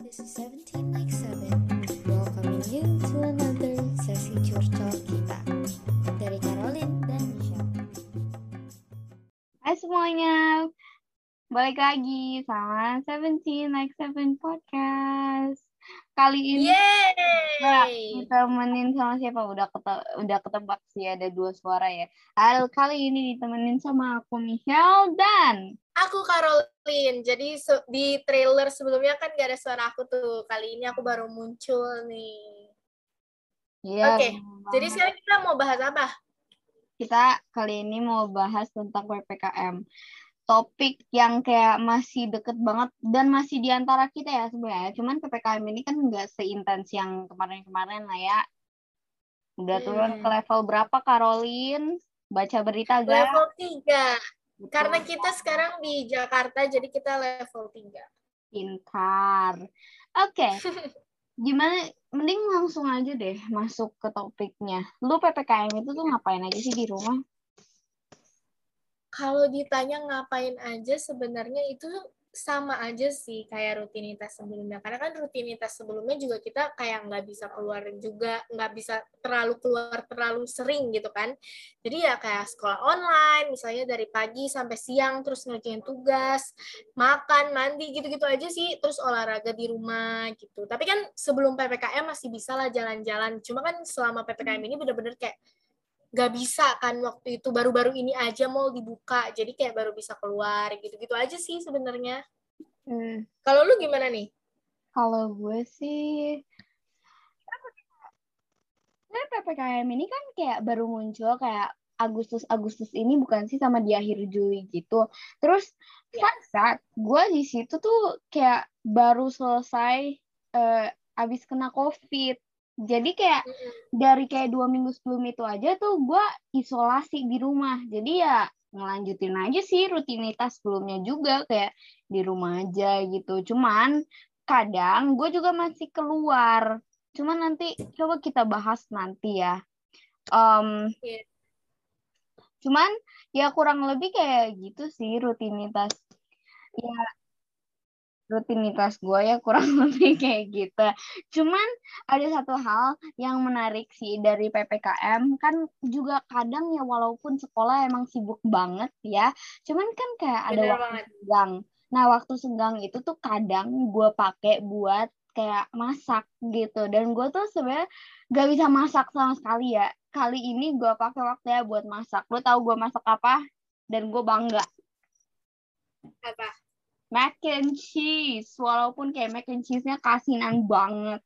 This is 17 like 7 Welcoming you to another sesi curcol kita Dari Caroline dan Michelle Hai semuanya, balik lagi sama 17 Like 7 Podcast. Kali ini kita Yeay! ditemenin sama siapa? Udah kete udah ketebak sih ada dua suara ya. Hal kali ini ditemenin sama aku Michelle dan Aku Caroline. Jadi di trailer sebelumnya kan gak ada suara aku tuh. Kali ini aku baru muncul nih. ya Oke, bener Jadi sekarang kita mau bahas apa? kita kali ini mau bahas tentang PPKM. Topik yang kayak masih deket banget dan masih di antara kita ya sebenarnya. Cuman PPKM ini kan nggak seintens yang kemarin-kemarin lah ya. Udah turun Hmm. ke level berapa Caroline? Baca berita gak? Level 3. Karena kita sekarang di Jakarta, jadi kita level 3. Pintar. Oke. Gimana? Mending langsung aja deh masuk ke topiknya. Lu PPKM itu tuh ngapain aja sih di rumah? Kalau ditanya ngapain aja, sebenarnya itu sama aja sih kayak rutinitas sebelumnya. Karena kan rutinitas sebelumnya juga kita kayak nggak bisa keluar juga, nggak bisa terlalu keluar terlalu sering gitu kan. Jadi ya kayak sekolah online, misalnya dari pagi sampai siang, terus ngerjain tugas, makan, mandi, gitu-gitu aja sih. Terus olahraga di rumah gitu. Tapi kan sebelum PPKM masih bisa lah jalan-jalan. Cuma kan selama PPKM ini bener-bener kayak nggak bisa kan waktu itu baru-baru ini aja mau dibuka jadi kayak baru bisa keluar gitu-gitu aja sih sebenarnya Hmm. kalau lu gimana nih Kalau gue sih, sebenarnya PPKM ini kan kayak baru muncul kayak Agustus Agustus ini bukan sih sama di akhir Juli gitu. Terus Ya. fun fact, gue di situ tuh kayak baru selesai eh, abis kena COVID. Jadi kayak dari kayak dua minggu sebelum itu aja tuh gue isolasi di rumah. Jadi ya ngelanjutin aja sih rutinitas sebelumnya juga kayak di rumah aja gitu. Cuman kadang gue juga masih keluar. Cuman nanti coba kita bahas nanti ya. Iya. Cuman ya kurang lebih kayak gitu sih rutinitas. Ya rutinitas gue ya kurang lebih kayak gitu. Cuman ada satu hal yang menarik sih dari PPKM kan juga kadang ya walaupun sekolah emang sibuk banget ya, cuman kan kayak ada Bener waktu banget. senggang. Nah waktu senggang itu tuh kadang gue pakai buat kayak masak gitu dan gue tuh sebenarnya gak bisa masak sama sekali ya. Kali ini gue pakai waktunya buat masak. Lo tau gue masak apa? Dan gue bangga apa mac and cheese. Walaupun kayak mac and cheese-nya kasinan banget.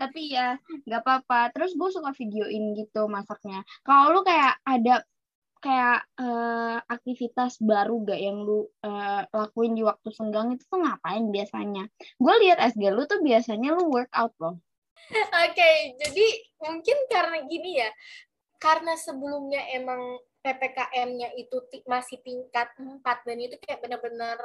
Tapi ya nggak apa-apa. Terus gue suka videoin gitu masaknya. Kalau lu kayak ada kayak eh, aktivitas baru gak yang lu eh, lakuin di waktu senggang itu tuh ngapain biasanya? Gue lihat SG lu tuh biasanya lu workout loh. Oke jadi mungkin karena gini ya. Karena sebelumnya emang ppkm-nya itu masih tingkat 4 dan itu kayak benar-benar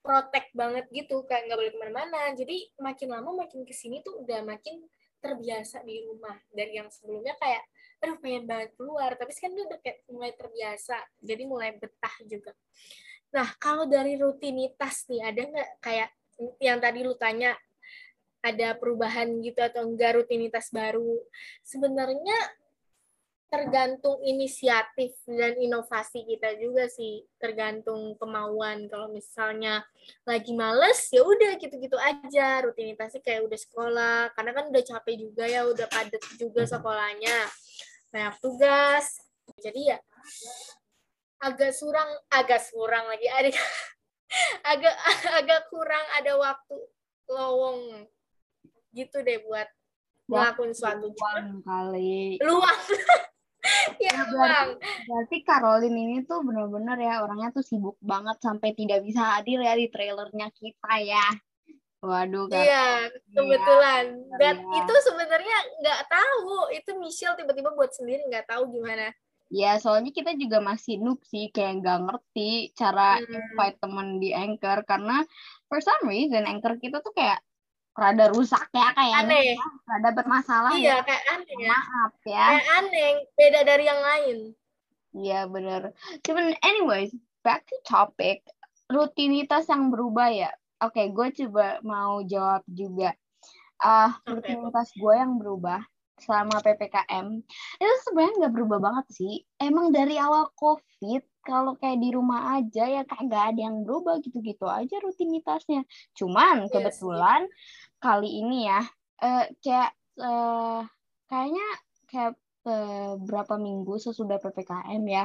protek banget gitu kayak nggak boleh ke mana-mana. Jadi makin lama makin ke sini tuh udah makin terbiasa di rumah. Dari yang sebelumnya kayak aduh pengen banget keluar. Tapi sekarang udah kayak mulai terbiasa. Jadi mulai betah juga. Nah kalau dari rutinitas nih ada nggak kayak yang tadi lu tanya ada perubahan gitu atau enggak rutinitas baru? Sebenarnya tergantung inisiatif dan inovasi kita juga sih. Tergantung kemauan. Kalau misalnya lagi males ya udah gitu-gitu aja. Rutinitasnya kayak udah sekolah. Karena kan udah capek juga ya udah padat juga sekolahnya. Banyak tugas. Jadi ya agak surang agak surang lagi. Ada agak agak kurang ada waktu lowong. Gitu deh buat ngelakuin suatu cuman Uang kali. Luang ya Ya, luang Berarti Caroline ini tuh bener-bener ya orangnya tuh sibuk banget sampai tidak bisa hadir ya di trailernya kita ya. Waduh, Kak. iya kebetulan dan Iya. itu sebenarnya nggak tahu itu Michelle tiba-tiba buat sendiri nggak tahu gimana Ya, soalnya kita juga masih noob sih, kayak nggak ngerti cara Hmm. invite temen di Anchor karena for some reason Anchor kita tuh kayak rada rusak ya kayaknya, aneh rada bermasalah ya. iya kayak aneh ya Maaf ya. kayak aneh beda dari yang lain Iya bener. Cuman anyways, back to topic. Rutinitas yang berubah ya. oke gue coba mau jawab juga ah Oke. rutinitas gue yang berubah selama ppkm itu sebenarnya nggak berubah banget sih. Emang dari awal covid kalau kayak di rumah aja ya kagak ada yang berubah gitu-gitu aja rutinitasnya. Cuman Iya kebetulan kali ini ya eh, kayak eh, kayaknya kayak berapa minggu sesudah ppkm ya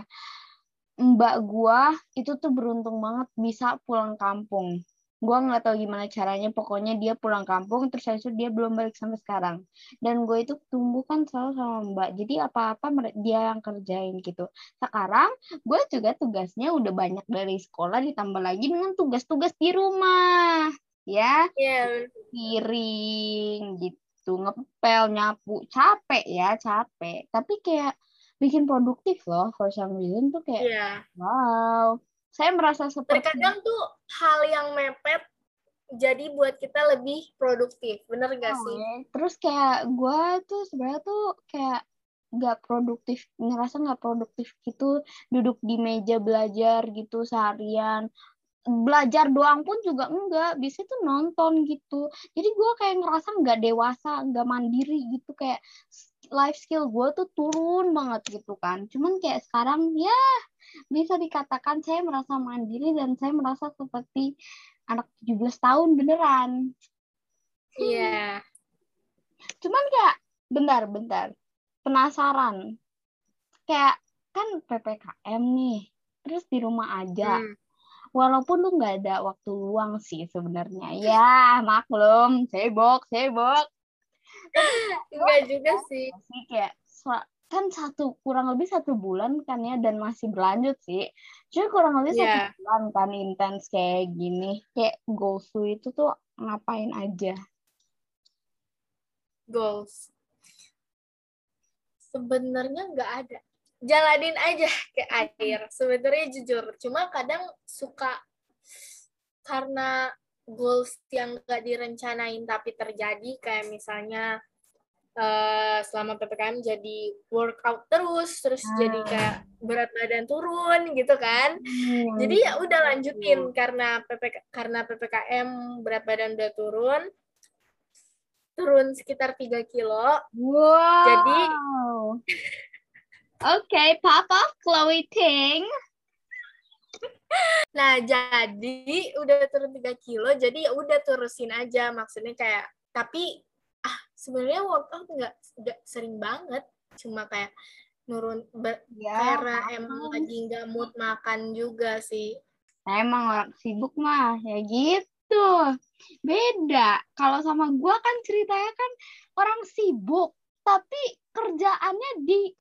mbak gua itu tuh beruntung banget bisa pulang kampung gua nggak tahu gimana caranya pokoknya dia pulang kampung terus habis itu dia belum balik sampai sekarang. Dan gue itu tumbuh kan selalu sama mbak jadi apa-apa dia yang kerjain gitu. Sekarang gue juga tugasnya udah banyak dari sekolah ditambah lagi dengan tugas-tugas di rumah ya. Iya, piring gitu ngepel nyapu capek ya capek. Tapi kayak bikin produktif loh for some reason tuh kayak iya. wow saya merasa seperti Terkadang tuh hal yang mepet jadi buat kita lebih produktif, bener gak sih? Oh, terus kayak gue tuh sebenarnya tuh kayak nggak produktif ngerasa nggak produktif gitu duduk di meja belajar gitu seharian. Belajar doang pun juga enggak bisa tuh nonton gitu. Jadi gue kayak ngerasa nggak dewasa nggak mandiri gitu kayak life skill gue tuh turun banget gitu kan. Cuman kayak sekarang ya bisa dikatakan saya merasa mandiri dan saya merasa seperti anak 17 tahun beneran. Iya. cuman kayak bentar-bentar penasaran. Kayak kan ppkm nih terus di rumah aja. Hmm. walaupun lu nggak ada waktu luang sih sebenarnya. Ya maklum sibuk sibuk Enggak juga sih. sih kayak kan satu kurang lebih satu bulan kan ya dan masih berlanjut sih cuma kurang lebih Iya. satu bulan kan intens kayak gini kayak goals lu itu tuh ngapain aja Goals. Sebenarnya nggak ada. Jalanin aja ke air. Sebenarnya jujur. Cuma kadang suka karena goals yang nggak direncanain tapi terjadi kayak misalnya eh, selama ppkm jadi workout terus terus Ah. jadi kayak berat badan turun gitu kan Hmm, jadi ya udah lanjutin karena PPK, karena ppkm berat badan udah turun turun sekitar 3 kilo Wow. Jadi- Oke, Papa Chloe Ting. Nah jadi udah turun 3 kilo jadi ya udah terusin aja maksudnya kayak tapi ah sebenarnya workout nggak nggak sering banget cuma kayak nurun ber- Ya, karena emang lagi nggak mood makan juga sih emang orang sibuk mah ya gitu. Beda. Kalau sama gua kan ceritanya kan orang sibuk, tapi kerjaannya di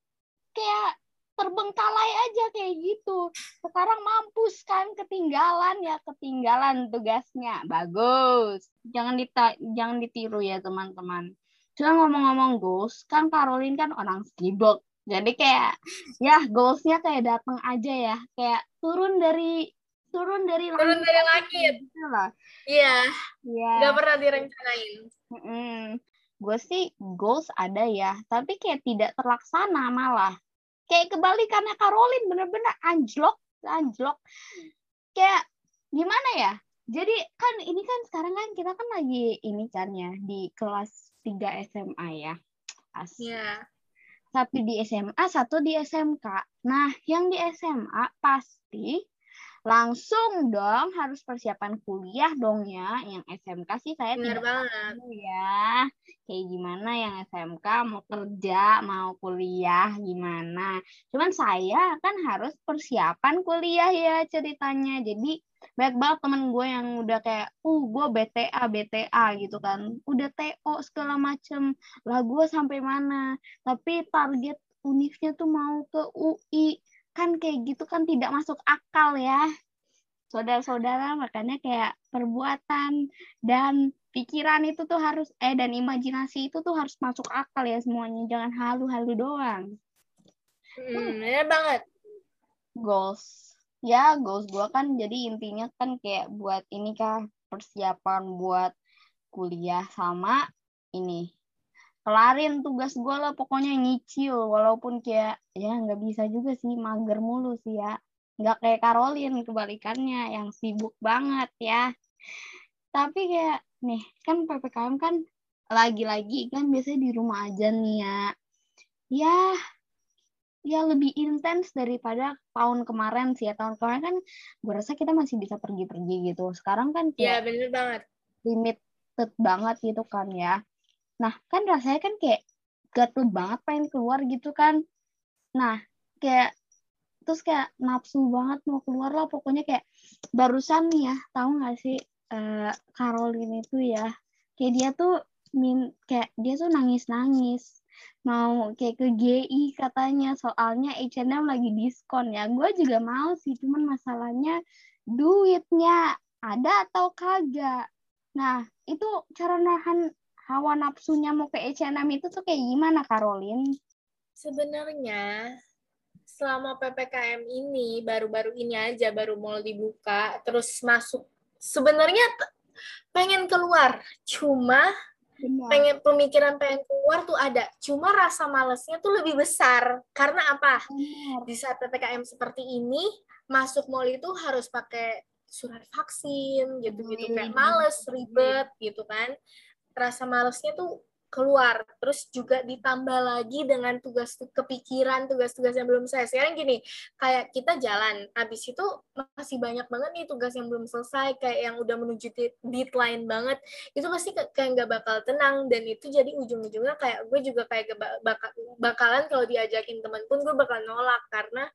kayak terbengkalai aja kayak gitu. Sekarang mampus kan ketinggalan ya ketinggalan tugasnya. Bagus. Jangan dita jangan ditiru ya teman-teman. Cuma ngomong-ngomong goals, kan Caroline kan orang sibuk. Jadi kayak ya goalsnya kayak datang aja ya, kayak turun dari turun dari turun dari langit gitu lah. iya Iya. nggak pernah direncanain Gue sih goals ada ya, tapi kayak tidak terlaksana malah. Kayak kebalikannya Caroline bener-bener anjlok, anjlok. Kayak gimana ya? Jadi kan ini kan sekarang kan kita kan lagi ini kan ya di kelas 3 SMA ya. Asik. Iya. Satu di SMA, satu di SMK. Nah, yang di SMA pasti langsung dong harus persiapan kuliah dong ya. Yang SMK sih saya benar tidak banget tahu ya. Kayak gimana yang SMK mau kerja, mau kuliah gimana. Cuman saya kan harus persiapan kuliah ya ceritanya. Jadi banyak banget temen gue yang udah kayak, uh gue BTA, BTA gitu kan. Udah TO segala macem. Lah gue sampai mana. Tapi target univnya tuh mau ke UI. Kan kayak gitu kan tidak masuk akal ya. Saudara-saudara makanya kayak perbuatan dan pikiran itu tuh harus eh dan imajinasi itu tuh harus masuk akal ya semuanya. Jangan halu-halu doang. hmm, benar banget Goals. Ya, goals gua kan jadi intinya kan kayak buat ini kah persiapan buat kuliah sama ini kelarin tugas gue lah pokoknya nyicil. Walaupun kayak ya nggak bisa juga sih mager mulu sih ya. Nggak kayak Caroline kebalikannya yang sibuk banget ya. Tapi kayak nih kan ppkm kan lagi-lagi kan biasanya di rumah aja nih ya. Ya ya lebih intens daripada tahun kemarin sih ya. Tahun kemarin kan gue rasa kita masih bisa pergi-pergi gitu. Sekarang kan kayak bener banget. limited banget gitu kan ya nah kan rasanya kan kayak gatel banget pengen keluar gitu kan. Nah kayak terus kayak nafsu banget mau keluar lah. Pokoknya kayak barusan nih ya tahu nggak sih eh Caroline itu ya kayak dia tuh min kayak dia tuh nangis nangis mau kayak ke GI katanya soalnya H&M lagi diskon ya. Gue juga mau sih cuman masalahnya duitnya ada atau kagak. Nah itu cara nahan hawa nafsunya mau ke H&M itu tuh kayak gimana Caroline Sebenarnya selama PPKM ini baru-baru ini aja baru mau dibuka terus masuk sebenarnya pengen keluar. Cuma Benar. pengen pemikiran pengen keluar tuh ada. Cuma rasa malesnya tuh lebih besar. Karena apa? Benar. di saat ppkm seperti ini masuk mall itu harus pakai surat vaksin gitu-gitu. Kayak males ribet gitu kan rasa malesnya tuh keluar terus juga ditambah lagi dengan tugas kepikiran tugas-tugas yang belum selesai. Sekarang gini kayak kita jalan habis itu masih banyak banget nih tugas yang belum selesai kayak yang udah menuju de- deadline banget itu pasti kayak nggak bakal tenang dan itu jadi ujung-ujungnya kayak gue juga kayak gak ba- baka- bakalan kalau diajakin temen pun gue bakal nolak karena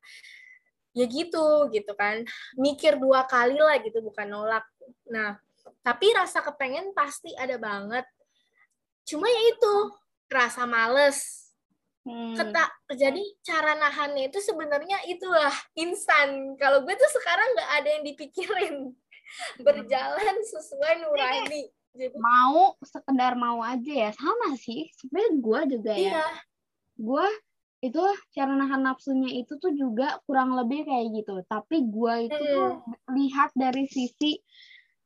ya gitu gitu kan. Mikir dua kali lah gitu bukan nolak. Nah tapi rasa kepengen pasti ada banget. Cuma ya itu rasa males. Hmm. keta jadi cara nahannya itu sebenarnya itulah instan. Kalau gue tuh sekarang nggak ada yang dipikirin. Berjalan sesuai nurani. Jadi mau sekedar mau aja ya. Sama sih sebenarnya gue juga ya. Iya. Gue itu cara nahan nafsunya itu tuh juga kurang lebih kayak gitu. Tapi gue itu tuh lihat dari sisi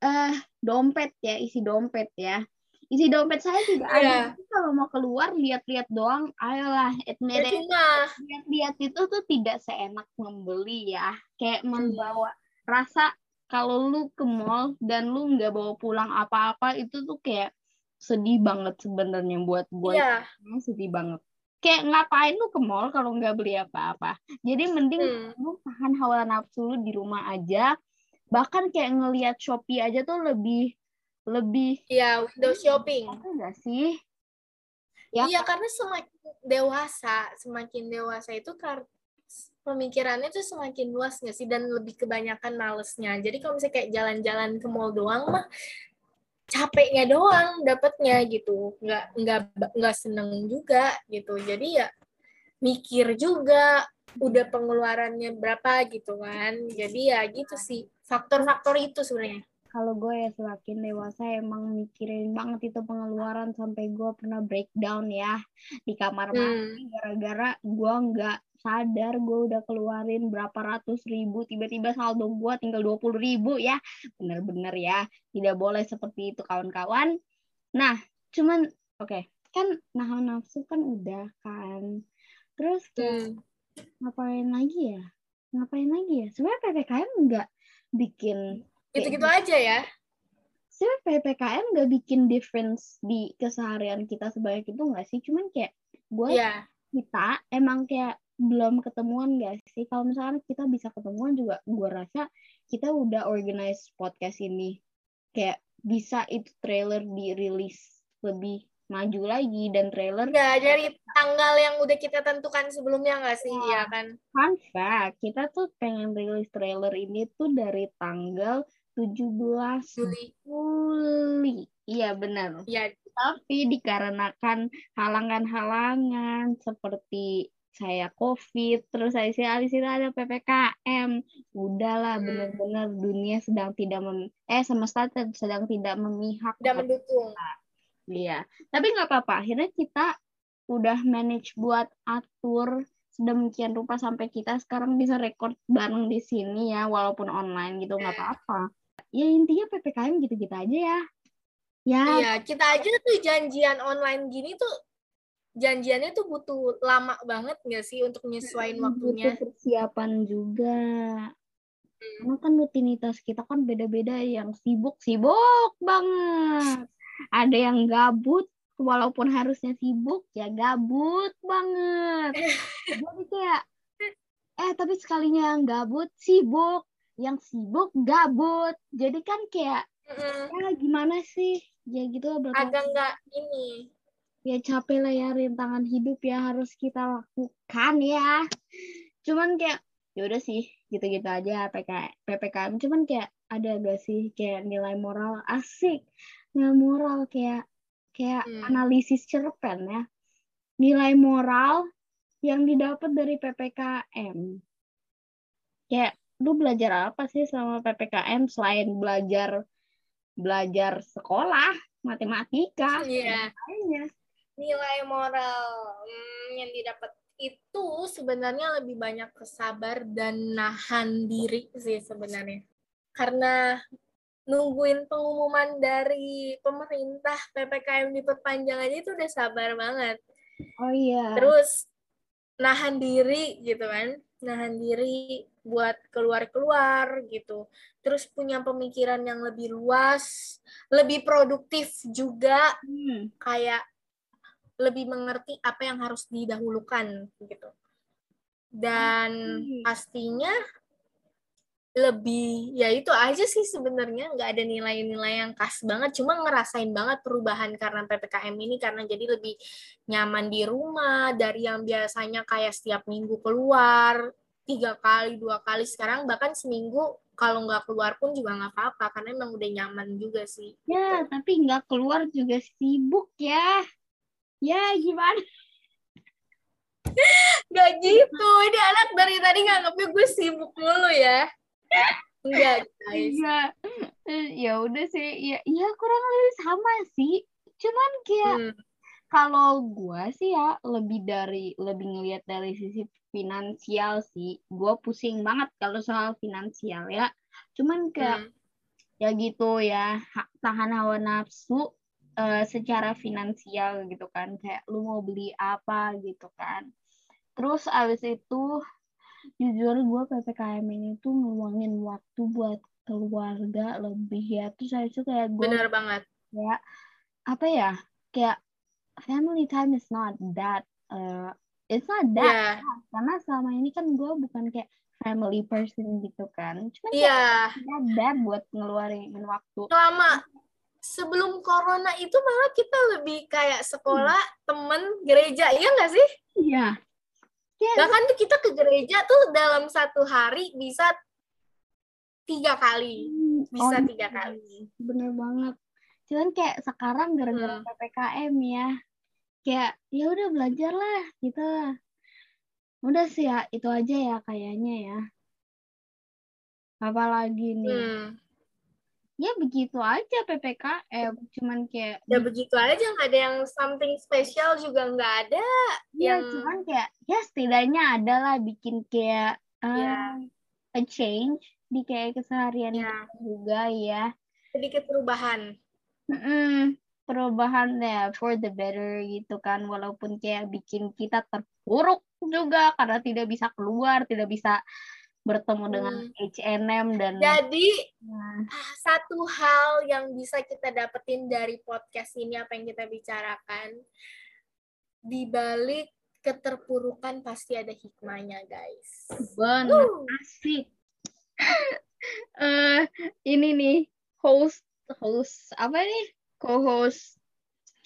eh dompet ya isi dompet ya isi dompet saya tidak ada Iya. Jadi kalau mau keluar lihat-lihat doang ayolah admit it. percuma lihat-lihat itu tuh tidak seenak membeli ya kayak membawa rasa kalau lu ke mall dan lu nggak bawa pulang apa-apa itu tuh kayak sedih banget sebenarnya buat gue iya Emang sedih banget. Kayak ngapain lu ke mall kalau nggak beli apa-apa. Jadi mending Hmm. lu tahan hawa nafsu lu di rumah aja. Bahkan kayak ngelihat Shopee aja tuh lebih lebih iya window shopping apa enggak sih? Ya, Iya, karena semakin dewasa, semakin dewasa itu kar pemikirannya tuh semakin luas nggak sih dan lebih kebanyakan malesnya. Jadi kalau misalnya kayak jalan-jalan ke mall doang mah capeknya doang dapetnya gitu, nggak nggak nggak seneng juga gitu. Jadi ya mikir juga udah pengeluarannya berapa gitu kan. Jadi ya gitu sih faktor-faktor itu sebenarnya. kalau gue ya semakin dewasa emang mikirin banget itu pengeluaran sampai gue pernah breakdown ya di kamar Hmm. mandi. Gara-gara gue nggak sadar gue udah keluarin berapa ratus ribu. Tiba-tiba saldo gue tinggal dua puluh ribu ya. Bener-bener ya tidak boleh seperti itu kawan-kawan. Nah cuman oke kan nahan nafsu kan udah kan. Terus Hmm. ngapain lagi ya? Ngapain lagi ya? Sebenarnya ppkm nggak bikin Gitu-gitu aja ya. sebenarnya PPKM nggak bikin difference di keseharian kita sebanyak itu nggak sih? Cuman kayak buat Iya. kita emang kayak belum ketemuan nggak sih? Kalau misalkan kita bisa ketemuan juga, gue rasa kita udah organize podcast ini kayak bisa itu trailer dirilis lebih maju lagi dan trailer Nggak dari tanggal yang udah kita tentukan sebelumnya nggak sih, Iya. ya kan? fun fact kita tuh pengen rilis trailer ini tuh dari tanggal 17 Juli. Juli. Iya benar. Ya, tapi dikarenakan halangan-halangan seperti saya covid terus saya sih di situ ada ppkm udahlah Hmm. benar-benar dunia sedang tidak mem eh semesta sedang tidak memihak kepada mendukung. Iya, tapi nggak apa-apa. Akhirnya kita udah manage buat atur sedemikian rupa sampai kita sekarang bisa record bareng di sini ya, walaupun online gitu nggak apa-apa. Ya intinya ppkm gitu-gitu aja ya. Ya, Iya, kita aja tuh janjian online gini tuh janjiannya tuh butuh lama banget nggak sih untuk nyesuaiin waktunya? butuh persiapan juga. Karena kan rutinitas kita kan beda-beda yang sibuk, sibuk banget. Ada yang gabut, walaupun harusnya sibuk, ya gabut banget. Jadi kayak, eh tapi sekalinya yang gabut, sibuk. Yang sibuk, gabut. Jadi kan kayak, Mm-mm. ya gimana sih? Ya gitu berapa agak nggak ini ya capek lah ya rintangan hidup ya harus kita lakukan ya cuman kayak ya udah sih gitu-gitu aja PK, PPKM cuman kayak ada gak sih kayak nilai moral asik nilai moral kayak kayak Hmm. analisis cerpen ya nilai moral yang didapat dari PPKM kayak lu belajar apa sih selama PPKM selain belajar belajar sekolah matematika Iya. lainnya nilai moral hmm, yang didapat itu sebenarnya lebih banyak kesabar dan nahan diri sih sebenarnya karena nungguin pengumuman dari pemerintah ppkm diperpanjang aja itu udah sabar banget Oh iya. terus nahan diri gitu kan nahan diri buat keluar-keluar gitu terus punya pemikiran yang lebih luas lebih produktif juga Hmm. kayak lebih mengerti apa yang harus didahulukan gitu dan Oke. pastinya lebih ya itu aja sih sebenarnya nggak ada nilai-nilai yang khas banget cuma ngerasain banget perubahan karena ppkm ini karena jadi lebih nyaman di rumah dari yang biasanya kayak setiap minggu keluar tiga kali dua kali sekarang bahkan seminggu kalau nggak keluar pun juga nggak apa-apa karena emang udah nyaman juga sih Ya, tapi nggak keluar juga sibuk ya. Ya, gimana? Gak gitu, ini anak dari tadi nganggapnya gue sibuk mulu ya. Enggak, guys. Iya. Eh, Ya udah sih, ya, ya kurang lebih sama sih. Cuman kayak Hmm, kalau gua sih ya lebih dari lebih ngelihat dari sisi finansial sih. Gua pusing banget kalau soal finansial ya. Cuman kayak hmm. ya gitu ya ha- tahan hawa nafsu eh, secara finansial gitu kan kayak lu mau beli apa gitu kan terus abis itu jujur gue ppkm ini tuh ngeluangin waktu buat keluarga lebih ya terus habis itu kayak gue Bener banget. ya apa ya kayak family time is not that uh, it's not that Iya, karena selama ini kan gue bukan kayak family person gitu kan cuman kayak iya. not that buat ngeluarin waktu Selama sebelum corona itu malah kita lebih kayak sekolah, temen, gereja, iya nggak sih? Iya. Ya, Bahkan tuh kita ke gereja tuh dalam satu hari bisa tiga kali. Bisa oh, tiga kali. Bener banget. Cuman kayak sekarang gara-gara Hmm. PPKM ya. Kayak ya udah belajar lah gitu lah. Udah sih ya, itu aja ya kayaknya ya. Apalagi nih. Hmm. Ya begitu aja PPKM. Cuman kayak Ya begitu aja, nggak ada yang something special juga nggak ada. ya yang- cuman kayak ya setidaknya ada lah bikin kayak Ya. uh, a change di kayak keseharian kita juga ya. Sedikit perubahan. Mm-mm, perubahan ya for the better gitu kan walaupun kayak bikin kita terpuruk juga karena tidak bisa keluar tidak bisa bertemu dengan Hmm. H&M dan Jadi Nah, ah, satu hal yang bisa kita dapetin dari podcast ini apa yang kita bicarakan di balik keterpurukan pasti ada hikmahnya guys. benar asik. Eh ini nih host host apa nih co-host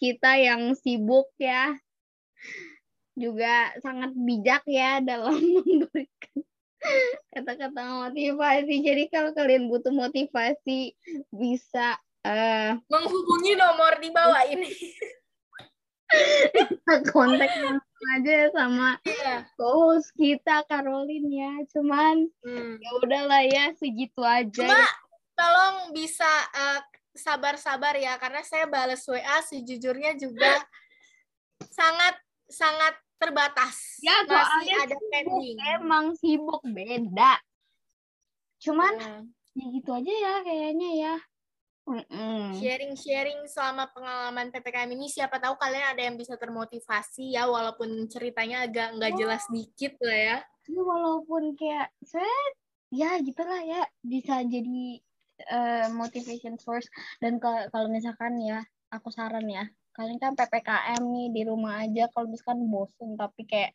kita yang sibuk ya. Juga sangat bijak ya dalam memberikan kata-kata motivasi. Jadi kalau kalian butuh motivasi bisa eh Menghubungi nomor di bawah ini. kontak langsung aja sama Iya. host kita Caroline ya. Cuman Hmm. ya udahlah ya segitu aja. Cuma tolong bisa eh, sabar-sabar ya karena saya balas WA sejujurnya juga sangat sangat terbatas. Ya, Masih soalnya ada pending. emang sibuk beda. Cuman Hmm. ya gitu aja ya kayaknya ya. Sharing-sharing selama pengalaman PPKM ini siapa tahu kalian ada yang bisa termotivasi ya walaupun ceritanya agak nggak jelas dikit lah ya. Ini walaupun kayak saya ya gitulah ya bisa jadi uh, motivation source dan kalau misalkan ya aku saran ya kalian kan ppkm nih di rumah aja kalau misalkan bosen tapi kayak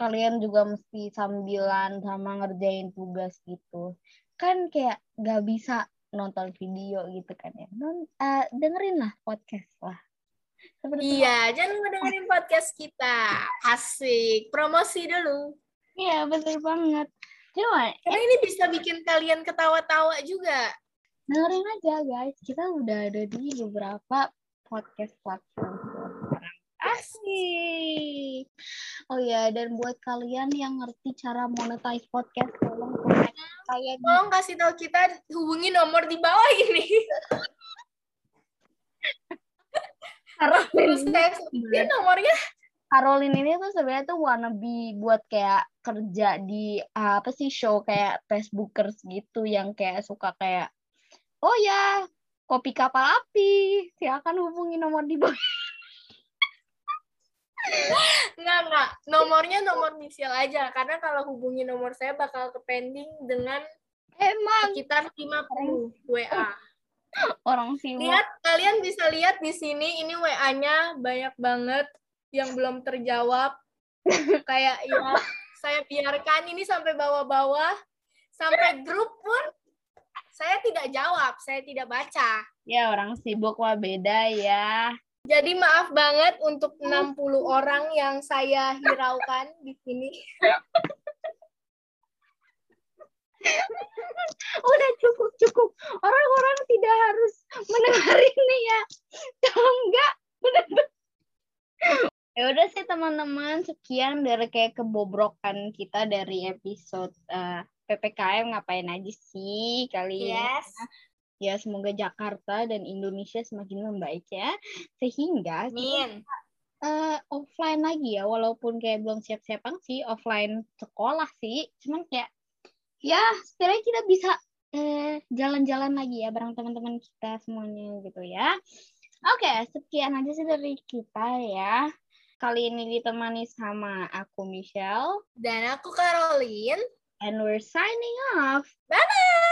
kalian juga mesti sambilan sama ngerjain tugas gitu kan kayak gak bisa nonton video gitu kan ya non uh, dengerin lah podcast lah Seperti iya, jangan lupa dengerin podcast kita. Asik, promosi dulu. Iya, betul banget. Cuma, karena ini bisa bikin kalian ketawa-tawa juga. Dengerin aja guys, kita udah ada di beberapa podcast platform. Asik. Oh ya, dan buat kalian yang ngerti cara monetize podcast, tolong saya. Tolong kasih tahu kita hubungi nomor di bawah ini. Terus saya nomornya. Caroline ini tuh sebenarnya tuh wannabe buat kayak kerja di uh, apa sih show kayak Facebookers gitu yang kayak suka kayak oh ya kopi kapal api silakan hubungi nomor di bawah Enggak, enggak. Nomornya nomor misil aja. Karena kalau hubungi nomor saya bakal ke pending dengan Emang. sekitar 50 WA. Orang sih. Lihat, kalian bisa lihat di sini, ini WA-nya banyak banget yang belum terjawab. Kayak ya, saya biarkan ini sampai bawah-bawah. Sampai grup pun saya tidak jawab, saya tidak baca. Ya, orang sibuk wah beda ya. Jadi maaf banget untuk 60 orang yang saya hiraukan di sini. Udah cukup cukup. Orang-orang tidak harus mendengar ini ya. Kalau enggak, udah Ya udah sih teman-teman, sekian dari kayak kebobrokan kita dari episode uh, PPKM ngapain aja sih kali yes. ini. Ya semoga Jakarta dan Indonesia semakin membaik ya. Sehingga kita uh, offline lagi ya, walaupun kayak belum siap-siap sih offline sekolah sih. Cuman kayak ya setidaknya kita bisa eh, jalan-jalan lagi ya bareng teman-teman kita semuanya gitu ya. Oke, okay, sekian aja sih dari kita ya. Kali ini ditemani sama aku Michelle dan aku Caroline and we're signing off. Bye bye.